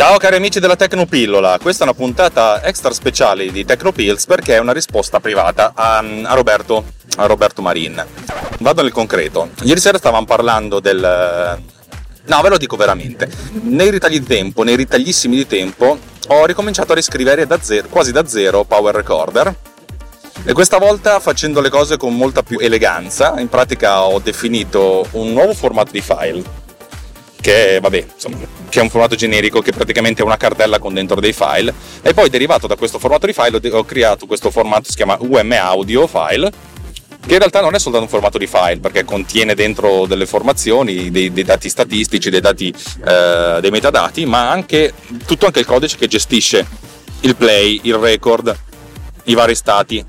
Ciao cari amici della Tecnopillola, questa è una puntata extra speciale di Tecnopills perché è una risposta privata a, a, Roberto, a Roberto Marin. Vado nel concreto. Ieri sera stavamo parlando del... No, ve lo dico veramente. Nei ritagli di tempo, nei ritaglissimi di tempo, ho ricominciato a riscrivere da zero, quasi da zero Power Recorder e questa volta facendo le cose con molta più eleganza. In pratica ho definito un nuovo formato di file che vabbè, insomma, che è un formato generico che praticamente è una cartella con dentro dei file. E poi derivato da questo formato di file ho creato questo formato che si chiama UM Audio File che in realtà non è soltanto un formato di file perché contiene dentro delle informazioni, dei, dei dati statistici, dei dati eh, dei metadati, ma anche tutto anche il codice che gestisce il play, il record, i vari stati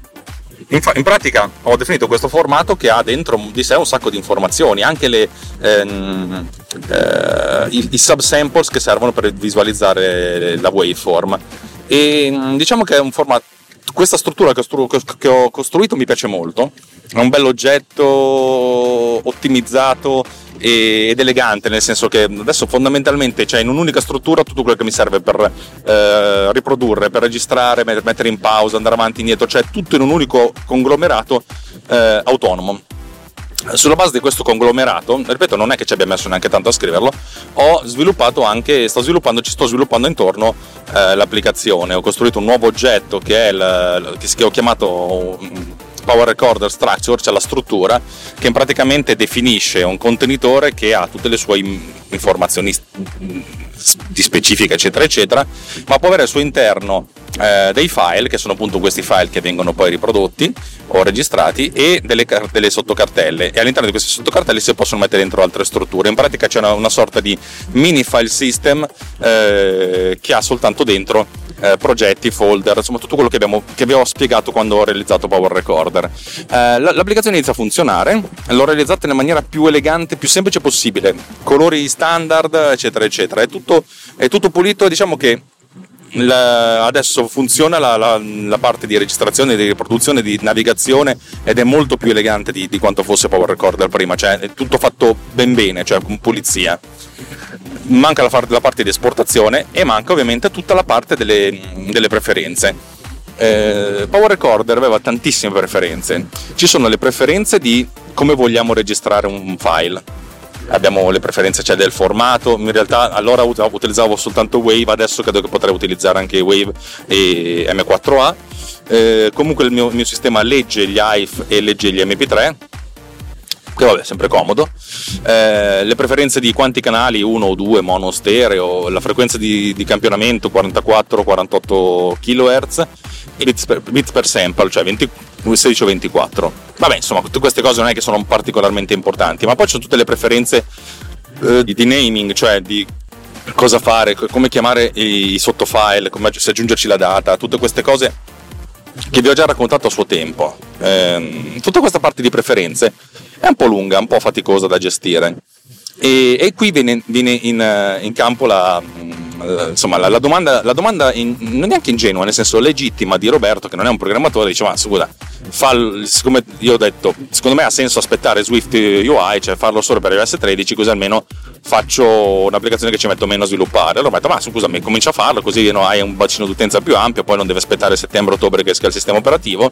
in, in, pratica ho definito questo formato che ha dentro di sé un sacco di informazioni, anche le, ehm, eh, i, i subsamples che servono per visualizzare la waveform. E diciamo che è un formato questa struttura che ho costruito mi piace molto, è un bell'oggetto ottimizzato ed elegante, nel senso che adesso fondamentalmente c'è in un'unica struttura tutto quello che mi serve per eh, riprodurre, per registrare, mettere in pausa, andare avanti e indietro, cioè tutto in un unico conglomerato eh, autonomo. Sulla base di questo conglomerato, ripeto, non è che ci abbia messo neanche tanto a scriverlo, ho sviluppato anche, sto sviluppando, ci sto sviluppando intorno eh, l'applicazione. Ho costruito un nuovo oggetto che, il, che ho chiamato Power Recorder Structure, cioè la struttura, che praticamente definisce un contenitore che ha tutte le sue informazioni di specifica, eccetera, eccetera, ma può avere al suo interno eh, dei file, che sono appunto questi file che vengono poi riprodotti o registrati, e delle, delle sottocartelle. E all'interno di queste sottocartelle si possono mettere dentro altre strutture. In pratica c'è una, una sorta di mini file system eh, che ha soltanto dentro eh, progetti, folder, insomma tutto quello che, abbiamo, che vi ho spiegato quando ho realizzato Power Recorder. Eh, l'applicazione inizia a funzionare, l'ho realizzata nella maniera più elegante, più semplice possibile, colori standard, eccetera, eccetera. È tutto, è tutto pulito, diciamo che la, adesso funziona la, la, la, parte di registrazione, di riproduzione, di navigazione ed è molto più elegante di, di quanto fosse Power Recorder prima, cioè è tutto fatto ben bene, cioè con pulizia manca la, la, parte di esportazione e manca ovviamente tutta la parte delle, delle preferenze. Eh, Power Recorder aveva tantissime preferenze. Ci sono le preferenze di come vogliamo registrare un file. Abbiamo le preferenze cioè, del formato, in realtà allora utilizzavo soltanto Wave, adesso credo che potrei utilizzare anche Wave e M4A. Eh, comunque il mio, mio sistema legge gli AIF e legge gli MP3 che vabbè, è sempre comodo. Eh, le preferenze di quanti canali, uno o due, mono stereo, la frequenza di, di campionamento 44-48 kHz, bits per, bits per sample, cioè 20, 16 o 24. Vabbè, insomma, tutte queste cose non è che sono particolarmente importanti, ma poi ci sono tutte le preferenze eh, di, naming, cioè di cosa fare, come chiamare i, sottofile, come se aggiungerci la data, tutte queste cose che vi ho già raccontato a suo tempo. Eh, tutta questa parte di preferenze è un po' lunga, un po' faticosa da gestire. E, e qui viene, viene in, in, campo la, insomma, la, la domanda, la domanda in, non neanche ingenua, nel senso legittima di Roberto, che non è un programmatore, dice: Ma scusa, fa, siccome io ho detto, secondo me ha senso aspettare Swift UI, cioè farlo solo per iOS 13, così almeno faccio un'applicazione che ci metto meno a sviluppare. Allora ho detto: Ma scusami, comincia a farlo, così no, hai un bacino d'utenza più ampio, poi non deve aspettare settembre-ottobre che esca il sistema operativo.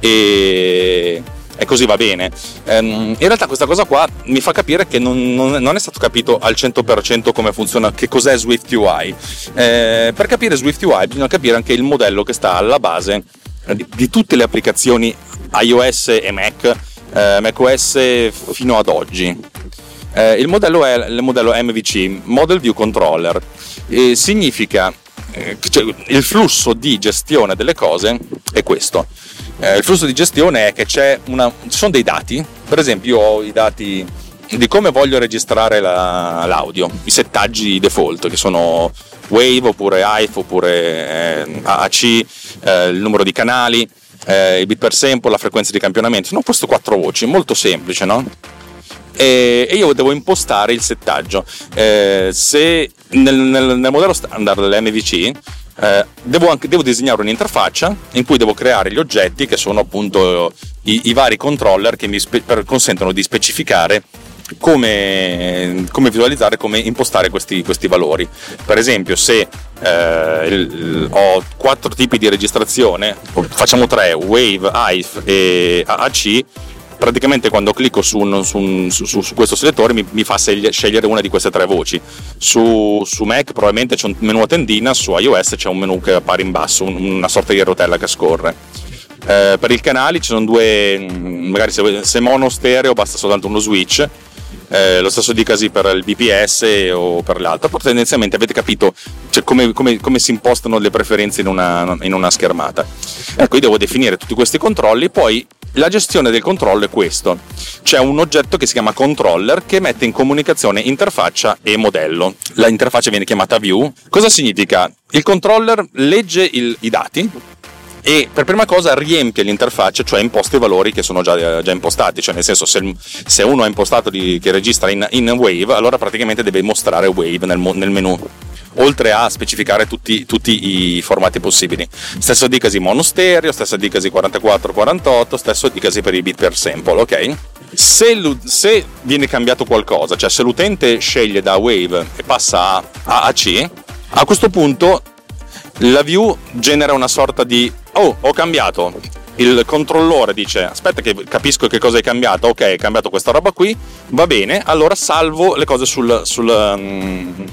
E e così va bene. Ehm, in realtà questa cosa qua mi fa capire che non, non, non, è stato capito al 100% come funziona, che cos'è Swift UI. Eh, per capire Swift UI bisogna capire anche il modello che sta alla base di, di tutte le applicazioni iOS e Mac, eh, macOS fino ad oggi. Eh, il modello è il modello MVC, Model View Controller. significa eh, cioè, il flusso di gestione delle cose è questo eh, il flusso di gestione è che una, ci sono dei dati, per esempio io ho i dati di come voglio registrare la, l'audio, i settaggi default che sono Wave oppure IF oppure eh, AAC, eh, il numero di canali, eh, i bit per sample, la frequenza di campionamento, sono queste quattro voci, molto semplice, no? E, io devo impostare il settaggio. Eh, se nel, nel, nel modello standard dell'MVC eh, devo, anche, devo, disegnare un'interfaccia in cui devo creare gli oggetti che sono appunto i, i vari controller che mi spe- consentono di specificare come, come visualizzare, come impostare questi, questi, valori. Per esempio, se eh, il, ho quattro tipi di registrazione, facciamo tre, Wave, IF e AAC, praticamente quando clicco su, un, su, un, su, su questo selettore mi, mi, fa scegliere una di queste tre voci. Su, Mac probabilmente c'è un menu a tendina, su iOS c'è un menu che appare in basso, una sorta di rotella che scorre. Eh, per i canali ci sono due, magari se, se mono stereo basta soltanto uno switch eh, lo stesso dicasi per il BPS o per l'altro, però tendenzialmente avete capito cioè, come, come, come, si impostano le preferenze in una, in una schermata. Ecco, io devo definire tutti questi controlli, poi la gestione del controllo è questo. C'è un oggetto che si chiama controller che mette in comunicazione interfaccia e modello. La interfaccia viene chiamata view. Cosa significa? Il controller legge il, i dati e per prima cosa riempie l'interfaccia, cioè imposta i valori che sono già, già impostati, cioè nel senso se, se uno ha impostato di, che registra in, in, Wave, allora praticamente deve mostrare Wave nel, nel menu oltre a specificare tutti, tutti, i formati possibili. Stesso dicasi mono stereo, stesso dicasi 44-48, stesso dicasi per i bit per sample, ok? Se, se, viene cambiato qualcosa, cioè se l'utente sceglie da Wave e passa a AAC, a questo punto la view genera una sorta di oh ho cambiato il controllore dice aspetta che capisco che cosa hai cambiato ok hai cambiato questa roba qui va bene allora salvo le cose sul, sul, um,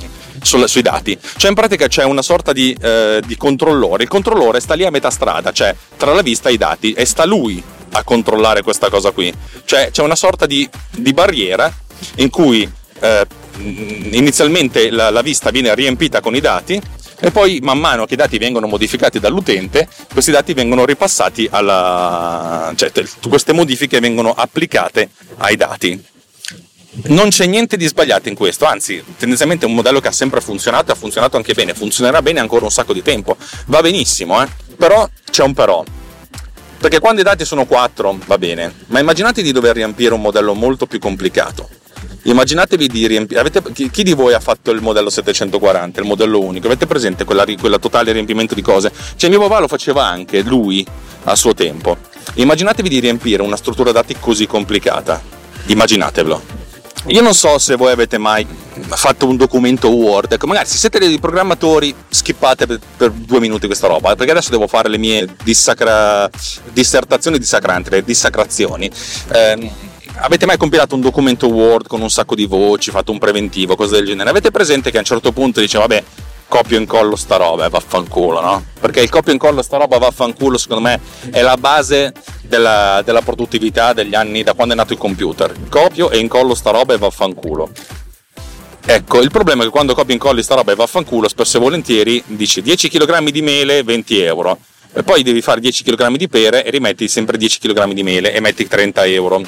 sul, sui dati. Cioè in pratica c'è una sorta di, uh, di controllore. Il controllore sta lì a metà strada cioè tra la vista e i dati e sta lui a controllare questa cosa qui. Cioè c'è una sorta di, di barriera in cui uh, inizialmente la, la vista viene riempita con i dati e poi man mano che i dati vengono modificati dall'utente, questi dati vengono ripassati alla... cioè queste modifiche vengono applicate ai dati. Non c'è niente di sbagliato in questo, anzi, tendenzialmente è un modello che ha sempre funzionato ha funzionato anche bene, funzionerà bene ancora un sacco di tempo, va benissimo, eh? però c'è un però. Perché quando i dati sono 4 va bene, ma immaginate di dover riempire un modello molto più complicato Immaginatevi di riempire. Chi, chi, di voi ha fatto il modello 740, il modello unico? Avete presente quella, quella totale riempimento di cose? Cioè, mio papà lo faceva anche lui a suo tempo. Immaginatevi di riempire una struttura dati così complicata. Immaginatevelo. Io non so se voi avete mai fatto un documento Word, ecco, magari se siete dei programmatori skippate per, per, due minuti questa roba, perché adesso devo fare le mie dissacra... dissertazioni dissacranti, le dissacrazioni. Eh, avete mai compilato un documento Word con un sacco di voci, fatto un preventivo, cose del genere? Avete presente che a un certo punto dice vabbè, copio e incollo sta roba e vaffanculo, no? Perché il copio e incollo sta roba vaffanculo secondo me è la base della, della produttività degli anni da quando è nato il computer. Copio e incollo sta roba e vaffanculo. Ecco, il problema è che quando copio e incolli sta roba e vaffanculo, spesso e volentieri dici 10 kg di mele, 20 euro. E poi devi fare 10 kg di pere e rimetti sempre 10 kg di mele e metti 30 euro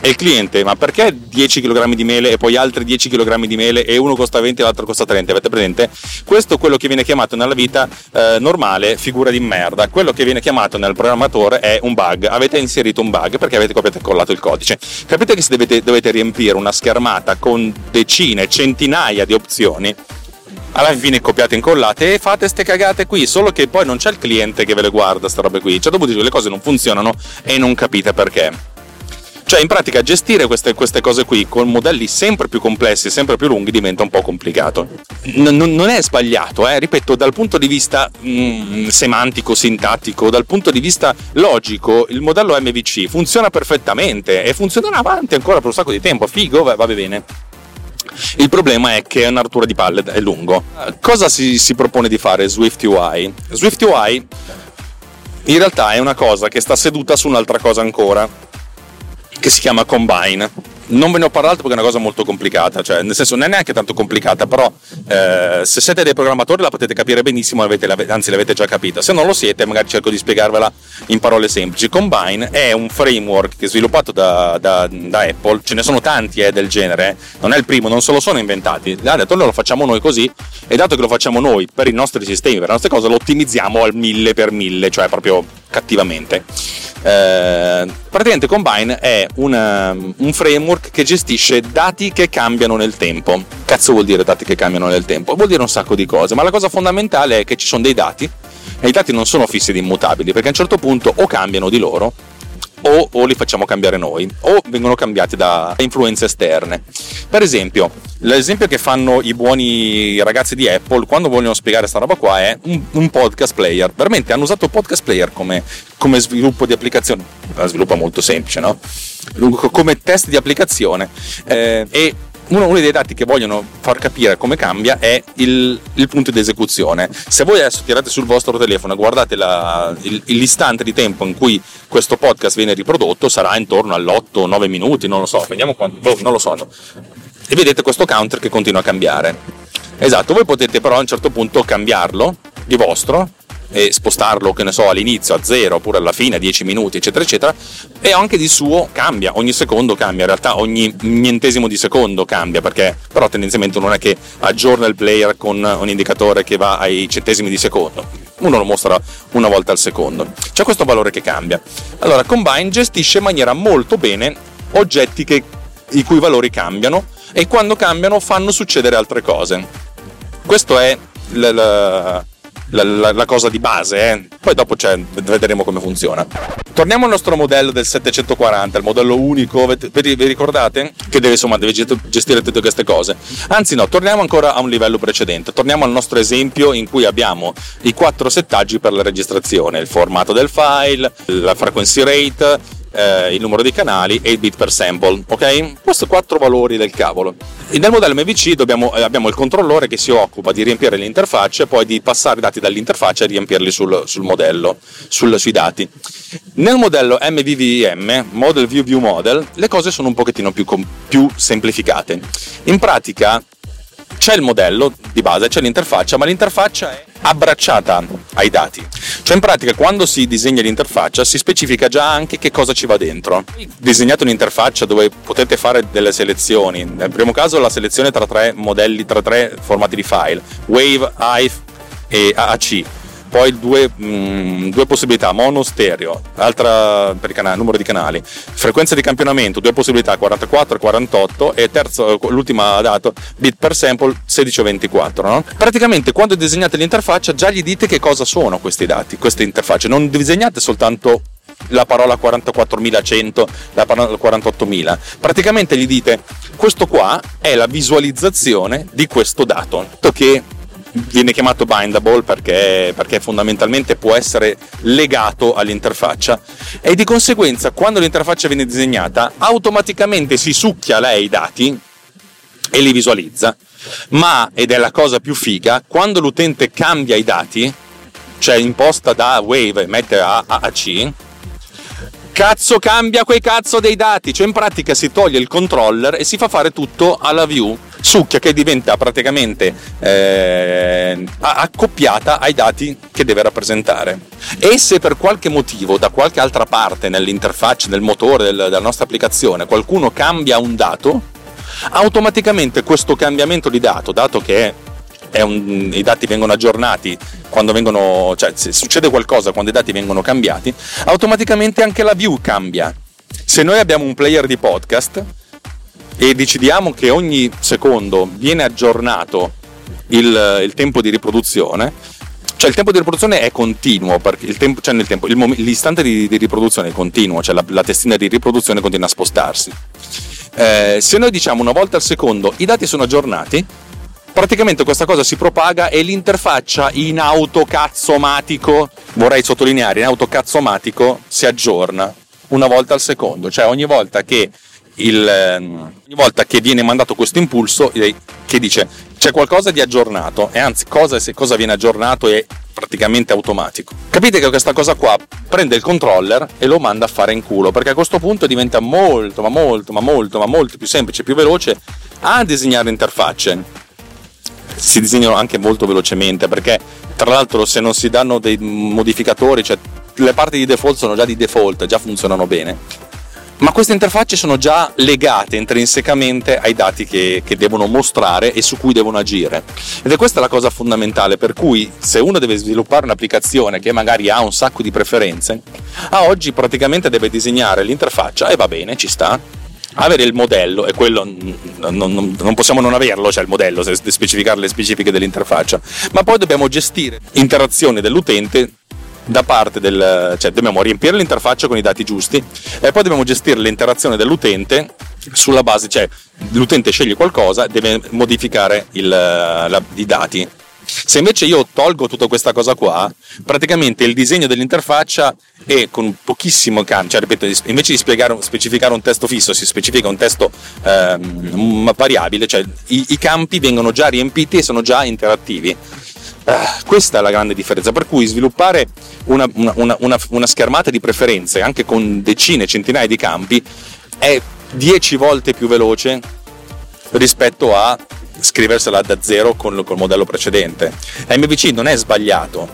e il cliente, ma perché 10 kg di mele e poi altri 10 kg di mele e uno costa 20 e l'altro costa 30? Avete presente? Questo è quello che viene chiamato nella vita eh, normale figura di merda. Quello che viene chiamato nel programmatore è un bug. Avete inserito un bug perché avete copiato e collato il codice. Capite che se dovete, dovete riempire una schermata con decine, centinaia di opzioni, alla fine copiate e incollate e fate ste cagate qui, solo che poi non c'è il cliente che ve le guarda, sta robe qui. Cioè, dopo le cose non funzionano e non capite perché. Cioè, in pratica, gestire queste, queste cose qui con modelli sempre più complessi, sempre più lunghi, diventa un po' complicato. N- non è sbagliato, eh? ripeto, dal punto di vista mm, semantico, sintattico, dal punto di vista logico, il modello MVC funziona perfettamente e funzionerà avanti ancora per un sacco di tempo. Figo, va, va bene. Il problema è che è una rottura di palle, è lungo. Cosa si, si propone di fare Swift UI? Swift UI in realtà è una cosa che sta seduta su un'altra cosa ancora che si chiama Combine. Non ve ne ho parlato perché è una cosa molto complicata, cioè nel senso non è neanche tanto complicata, però eh, se siete dei programmatori la potete capire benissimo, avete, anzi l'avete già capita. Se non lo siete, magari cerco di spiegarvela in parole semplici. Combine è un framework che è sviluppato da, da, da Apple, ce ne sono tanti eh, del genere, eh. non è il primo, non se lo sono inventati. Ha detto noi lo facciamo noi così e dato che lo facciamo noi per i nostri sistemi, per le nostre cose, lo ottimizziamo al mille per mille, cioè proprio cattivamente. Eh, praticamente Combine è una, un framework che gestisce dati che cambiano nel tempo. Cazzo vuol dire dati che cambiano nel tempo? Vuol dire un sacco di cose, ma la cosa fondamentale è che ci sono dei dati e i dati non sono fissi ed immutabili perché a un certo punto o cambiano di loro o, o, li facciamo cambiare noi o vengono cambiati da influenze esterne. Per esempio, l'esempio che fanno i buoni ragazzi di Apple quando vogliono spiegare questa roba qua è un, un, podcast player. Veramente hanno usato podcast player come, come sviluppo di applicazione, sviluppo molto semplice, no? Come test di applicazione eh, e uno, uno, dei dati che vogliono far capire come cambia è il, il, punto di esecuzione. Se voi adesso tirate sul vostro telefono e guardate la, il, l'istante di tempo in cui questo podcast viene riprodotto, sarà intorno all'8-9 minuti, non lo so, vediamo quanto, boh, non lo so. E vedete questo counter che continua a cambiare. Esatto, voi potete però a un certo punto cambiarlo di vostro e spostarlo, che ne so, all'inizio a zero oppure alla fine a 10 minuti, eccetera, eccetera, e anche di suo cambia, ogni secondo cambia, in realtà ogni nientesimo di secondo cambia, perché però tendenzialmente non è che aggiorna il player con un indicatore che va ai centesimi di secondo, uno lo mostra una volta al secondo, c'è questo valore che cambia. Allora, Combine gestisce in maniera molto bene oggetti che, i cui valori cambiano e quando cambiano fanno succedere altre cose. Questo è l- l- la, la, la cosa di base, eh. poi dopo vedremo come funziona. Torniamo al nostro modello del 740, il modello unico, vi, vi ricordate? Che deve, insomma, deve gestire tutte queste cose. Anzi no, torniamo ancora a un livello precedente, torniamo al nostro esempio in cui abbiamo i quattro settaggi per la registrazione, il formato del file, la frequency rate, eh, il numero di canali e il bit per sample, ok? Questi quattro valori del cavolo. Nel modello MVC dobbiamo, eh, abbiamo il controllore che si occupa di riempire l'interfaccia e poi di passare i dati dall'interfaccia e riempirli sul, sul modello, sul, sui dati. Nel modello MVVM, Model View View Model, le cose sono un pochettino più, più semplificate. In pratica c'è il modello di base, c'è l'interfaccia, ma l'interfaccia è abbracciata ai dati. Cioè in pratica quando si disegna l'interfaccia si specifica già anche che cosa ci va dentro. Disegnate un'interfaccia dove potete fare delle selezioni. Nel primo caso la selezione tra tre modelli, tra tre formati di file, Wave, IF e AAC poi due, mh, mm, due possibilità, mono, stereo, altra per canale, numero di canali, frequenza di campionamento, due possibilità, 44 e 48 e terzo, l'ultima dato, bit per sample 16 o 24. No? Praticamente quando disegnate l'interfaccia già gli dite che cosa sono questi dati, queste interfacce, non disegnate soltanto la parola 44.100, la parola 48.000. Praticamente gli dite questo qua è la visualizzazione di questo dato, che viene chiamato bindable perché, perché, fondamentalmente può essere legato all'interfaccia. E di conseguenza quando l'interfaccia viene disegnata automaticamente si succhia lei i dati e li visualizza. Ma ed è la cosa più figa quando l'utente cambia i dati cioè imposta da wave e mette a AAC cazzo cambia quei cazzo dei dati. Cioè in pratica si toglie il controller e si fa fare tutto alla view succhia che diventa praticamente eh, accoppiata ai dati che deve rappresentare. E se per qualche motivo, da qualche altra parte nell'interfaccia, nel motore del, della nostra applicazione, qualcuno cambia un dato, automaticamente questo cambiamento di dato, dato che un, i dati vengono aggiornati quando vengono, cioè se succede qualcosa quando i dati vengono cambiati, automaticamente anche la view cambia. Se noi abbiamo un player di podcast, e decidiamo che ogni secondo viene aggiornato il, il tempo di riproduzione, cioè il tempo di riproduzione è continuo, perché il tempo, cioè nel tempo, il, l'istante di, di, riproduzione è continuo, cioè la, la, testina di riproduzione continua a spostarsi. Eh, se noi diciamo una volta al secondo i dati sono aggiornati, praticamente questa cosa si propaga e l'interfaccia in autocazzomatico, vorrei sottolineare, in autocazzomatico si aggiorna una volta al secondo, cioè ogni volta che il, ehm, ogni volta che viene mandato questo impulso che dice c'è qualcosa di aggiornato e anzi cosa, se cosa viene aggiornato è praticamente automatico. Capite che questa cosa qua prende il controller e lo manda a fare in culo perché a questo punto diventa molto ma molto ma molto ma molto più semplice, più veloce a disegnare interfacce. Si disegnano anche molto velocemente perché tra l'altro se non si danno dei modificatori, cioè le parti di default sono già di default, già funzionano bene ma queste interfacce sono già legate intrinsecamente ai dati che, che, devono mostrare e su cui devono agire. Ed è questa la cosa fondamentale, per cui se uno deve sviluppare un'applicazione che magari ha un sacco di preferenze, a oggi praticamente deve disegnare l'interfaccia e va bene, ci sta, avere il modello, e quello non, non, non, possiamo non averlo, cioè il modello, specificare le specifiche dell'interfaccia, ma poi dobbiamo gestire interazioni dell'utente da parte del, cioè dobbiamo riempire l'interfaccia con i dati giusti e poi dobbiamo gestire l'interazione dell'utente sulla base, cioè l'utente sceglie qualcosa, deve modificare il, la, i dati. Se invece io tolgo tutta questa cosa qua, praticamente il disegno dell'interfaccia è con pochissimo cambio, cioè ripeto, invece di spiegare, specificare un testo fisso, si specifica un testo ehm, variabile, cioè i, i campi vengono già riempiti e sono già interattivi. Uh, questa è la grande differenza, per cui sviluppare una, una, una, una, schermata di preferenze anche con decine, centinaia di campi è 10 volte più veloce rispetto a scriversela da zero con, col modello precedente. MVC non è sbagliato,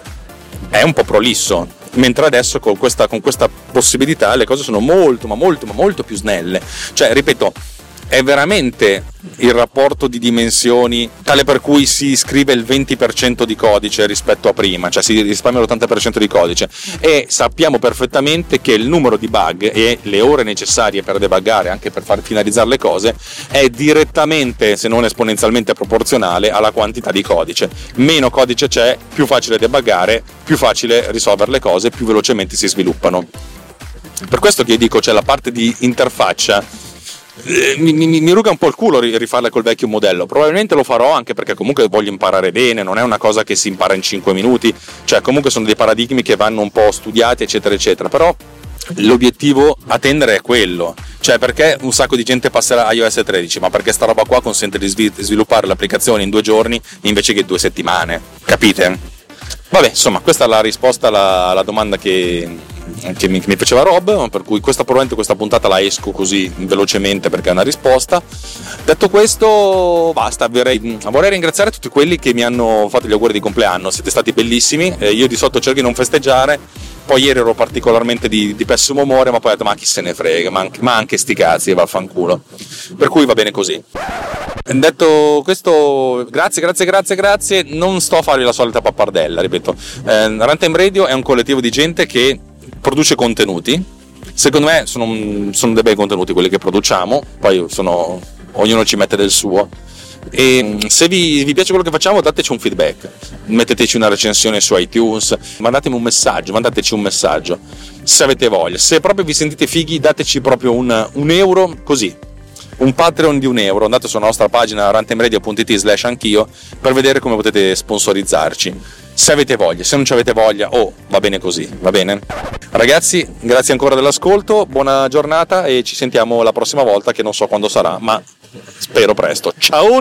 è un po' prolisso, mentre adesso con questa, con questa possibilità le cose sono molto, ma molto, ma molto più snelle. Cioè, ripeto, è veramente il rapporto di dimensioni tale per cui si scrive il 20% di codice rispetto a prima, cioè si risparmia l'80% di codice e sappiamo perfettamente che il numero di bug e le ore necessarie per debuggare, anche per far finalizzare le cose, è direttamente, se non esponenzialmente proporzionale alla quantità di codice. Meno codice c'è, più facile debuggare, più facile risolvere le cose, più velocemente si sviluppano. Per questo che io dico, c'è cioè la parte di interfaccia mi, mi, mi, ruga un po' il culo rifarla col vecchio modello. Probabilmente lo farò anche perché comunque voglio imparare bene, non è una cosa che si impara in 5 minuti, cioè comunque sono dei paradigmi che vanno un po' studiati, eccetera, eccetera. Però l'obiettivo a tendere è quello. Cioè, perché un sacco di gente passerà a iOS 13? Ma perché sta roba qua consente di sviluppare l'applicazione in due giorni invece che due settimane. Capite? Vabbè, insomma, questa è la risposta alla, alla domanda che, che mi, mi, piaceva Rob, per cui questa, probabilmente questa puntata la esco così velocemente perché è una risposta. Detto questo, basta, vorrei, vorrei ringraziare tutti quelli che mi hanno fatto gli auguri di compleanno, siete stati bellissimi, eh, io di sotto cerco di non festeggiare, poi ieri ero particolarmente di, di, pessimo umore, ma poi ho detto ma chi se ne frega, ma anche, ma anche sti cazzi, vaffanculo. Per cui va bene così. Detto questo, grazie, grazie, grazie, grazie. Non sto a fare la solita pappardella, ripeto. Eh, Runtime Radio è un collettivo di gente che produce contenuti. Secondo me sono, sono dei bei contenuti quelli che produciamo, poi sono, ognuno ci mette del suo. E se vi, vi, piace quello che facciamo, dateci un feedback, metteteci una recensione su iTunes, mandatemi un messaggio, mandateci un messaggio se avete voglia. Se proprio vi sentite fighi, dateci proprio un, un euro così. Un Patreon di un euro, andate sulla nostra pagina rantemradio.it slash anch'io per vedere come potete sponsorizzarci se avete voglia, se non ci avete voglia, oh, va bene così, va bene? Ragazzi, grazie ancora dell'ascolto, buona giornata e ci sentiamo la prossima volta che non so quando sarà, ma spero presto. Ciao!